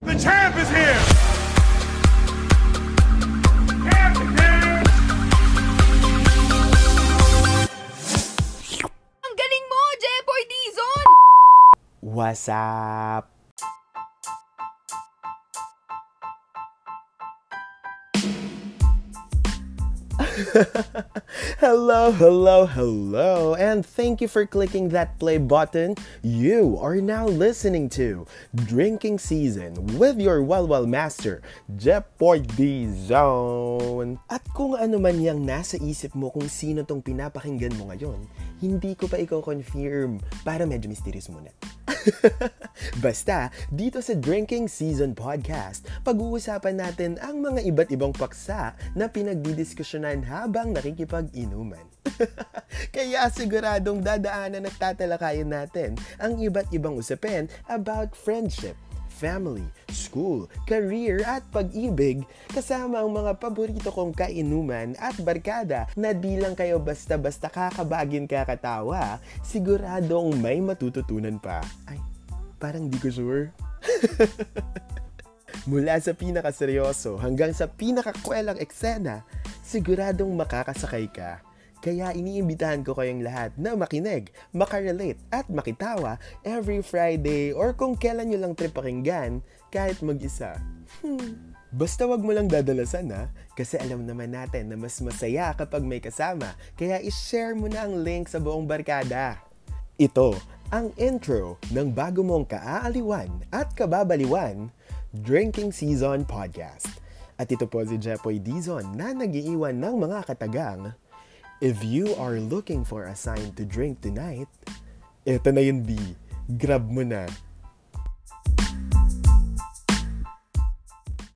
The champ is here! What's is hello, hello, hello, and thank you for clicking that play button. You are now listening to Drinking Season with your Walwal Master, Jepoy D Zone. At kung ano man yung nasa isip mo kung sino tong pinapakinggan mo ngayon, hindi ko pa ikaw confirm para medyo mysterious muna. Basta, dito sa Drinking Season Podcast, pag-uusapan natin ang mga iba't ibang paksa na pinagdidiskusyonan habang nakikipag-inuman. Kaya siguradong dadaanan at tatalakayin natin ang iba't ibang usapin about friendship, family, school, career at pag-ibig kasama ang mga paborito kong kainuman at barkada na di lang kayo basta-basta kakabagin kakatawa, siguradong may matututunan pa. Ay, parang di ko sure. Mula sa pinakaseryoso hanggang sa pinakakwelang eksena, siguradong makakasakay ka. Kaya iniimbitahan ko kayong lahat na makinig, makarelate at makitawa every Friday or kung kailan nyo lang trip pakinggan kahit mag-isa. Hmm. Basta wag mo lang dadalasan ha, kasi alam naman natin na mas masaya kapag may kasama, kaya ishare mo na ang link sa buong barkada. Ito ang intro ng bago mong kaaaliwan at kababaliwan, Drinking Season Podcast. At ito po si Jepoy Dizon na nagiiwan ng mga katagang, If you are looking for a sign to drink tonight, eto na yun B. Grab mo na